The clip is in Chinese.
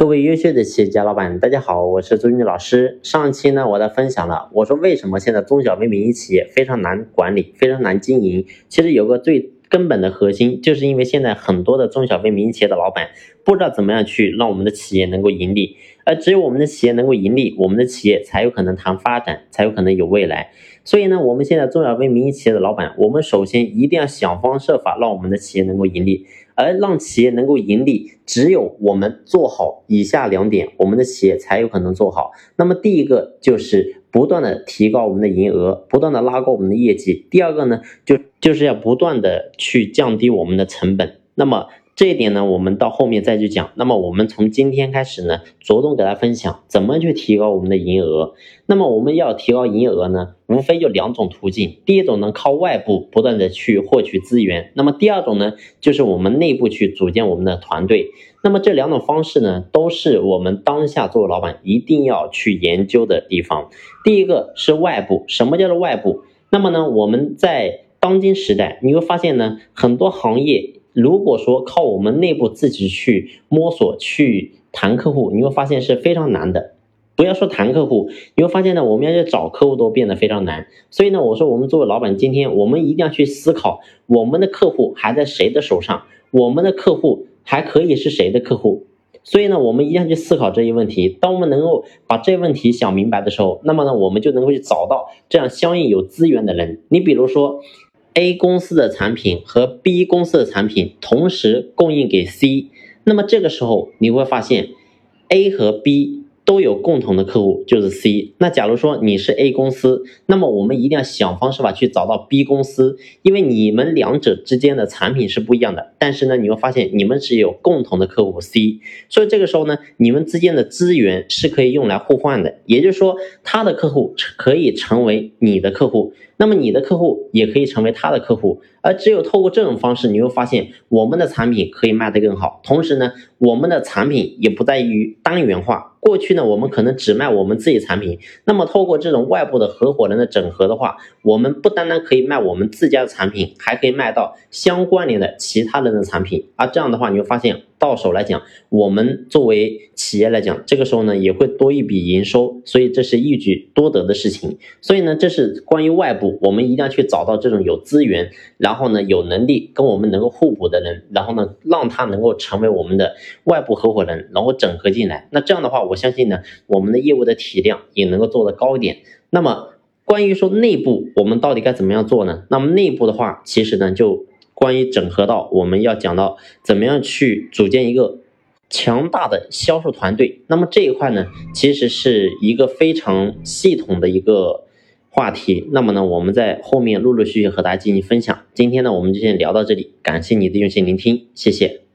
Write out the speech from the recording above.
各位优秀的企业家老板，大家好，我是朱军老师。上期呢，我来分享了，我说为什么现在中小微民营企业非常难管理，非常难经营。其实有个最根本的核心，就是因为现在很多的中小微民营企业的老板不知道怎么样去让我们的企业能够盈利，而只有我们的企业能够盈利，我们的企业才有可能谈发展，才有可能有未来。所以呢，我们现在中小微民营企业的老板，我们首先一定要想方设法让我们的企业能够盈利。而让企业能够盈利，只有我们做好以下两点，我们的企业才有可能做好。那么第一个就是不断的提高我们的营业额，不断的拉高我们的业绩。第二个呢，就就是要不断的去降低我们的成本。那么这一点呢，我们到后面再去讲。那么我们从今天开始呢，着重给大家分享怎么去提高我们的营业额。那么我们要提高营业额呢，无非就两种途径。第一种呢，靠外部不断的去获取资源。那么第二种呢，就是我们内部去组建我们的团队。那么这两种方式呢，都是我们当下作为老板一定要去研究的地方。第一个是外部，什么叫做外部？那么呢，我们在当今时代，你会发现呢，很多行业。如果说靠我们内部自己去摸索去谈客户，你会发现是非常难的。不要说谈客户，你会发现呢，我们要去找客户都变得非常难。所以呢，我说我们作为老板，今天我们一定要去思考，我们的客户还在谁的手上，我们的客户还可以是谁的客户。所以呢，我们一定要去思考这一问题。当我们能够把这问题想明白的时候，那么呢，我们就能够去找到这样相应有资源的人。你比如说。A 公司的产品和 B 公司的产品同时供应给 C，那么这个时候你会发现，A 和 B。都有共同的客户，就是 C。那假如说你是 A 公司，那么我们一定要想方设法去找到 B 公司，因为你们两者之间的产品是不一样的。但是呢，你会发现你们是有共同的客户 C，所以这个时候呢，你们之间的资源是可以用来互换的。也就是说，他的客户可以成为你的客户，那么你的客户也可以成为他的客户。而只有透过这种方式，你会发现我们的产品可以卖得更好，同时呢，我们的产品也不在于单元化。过去呢，我们可能只卖我们自己产品，那么透过这种外部的合伙人的整合的话，我们不单单可以卖我们自家的产品，还可以卖到相关联的其他人的产品。而这样的话，你会发现。到手来讲，我们作为企业来讲，这个时候呢也会多一笔营收，所以这是一举多得的事情。所以呢，这是关于外部，我们一定要去找到这种有资源，然后呢有能力跟我们能够互补的人，然后呢让他能够成为我们的外部合伙人，然后整合进来。那这样的话，我相信呢我们的业务的体量也能够做得高一点。那么关于说内部，我们到底该怎么样做呢？那么内部的话，其实呢就。关于整合到，我们要讲到怎么样去组建一个强大的销售团队。那么这一块呢，其实是一个非常系统的一个话题。那么呢，我们在后面陆陆续续和大家进行分享。今天呢，我们就先聊到这里，感谢你的用心聆听，谢谢。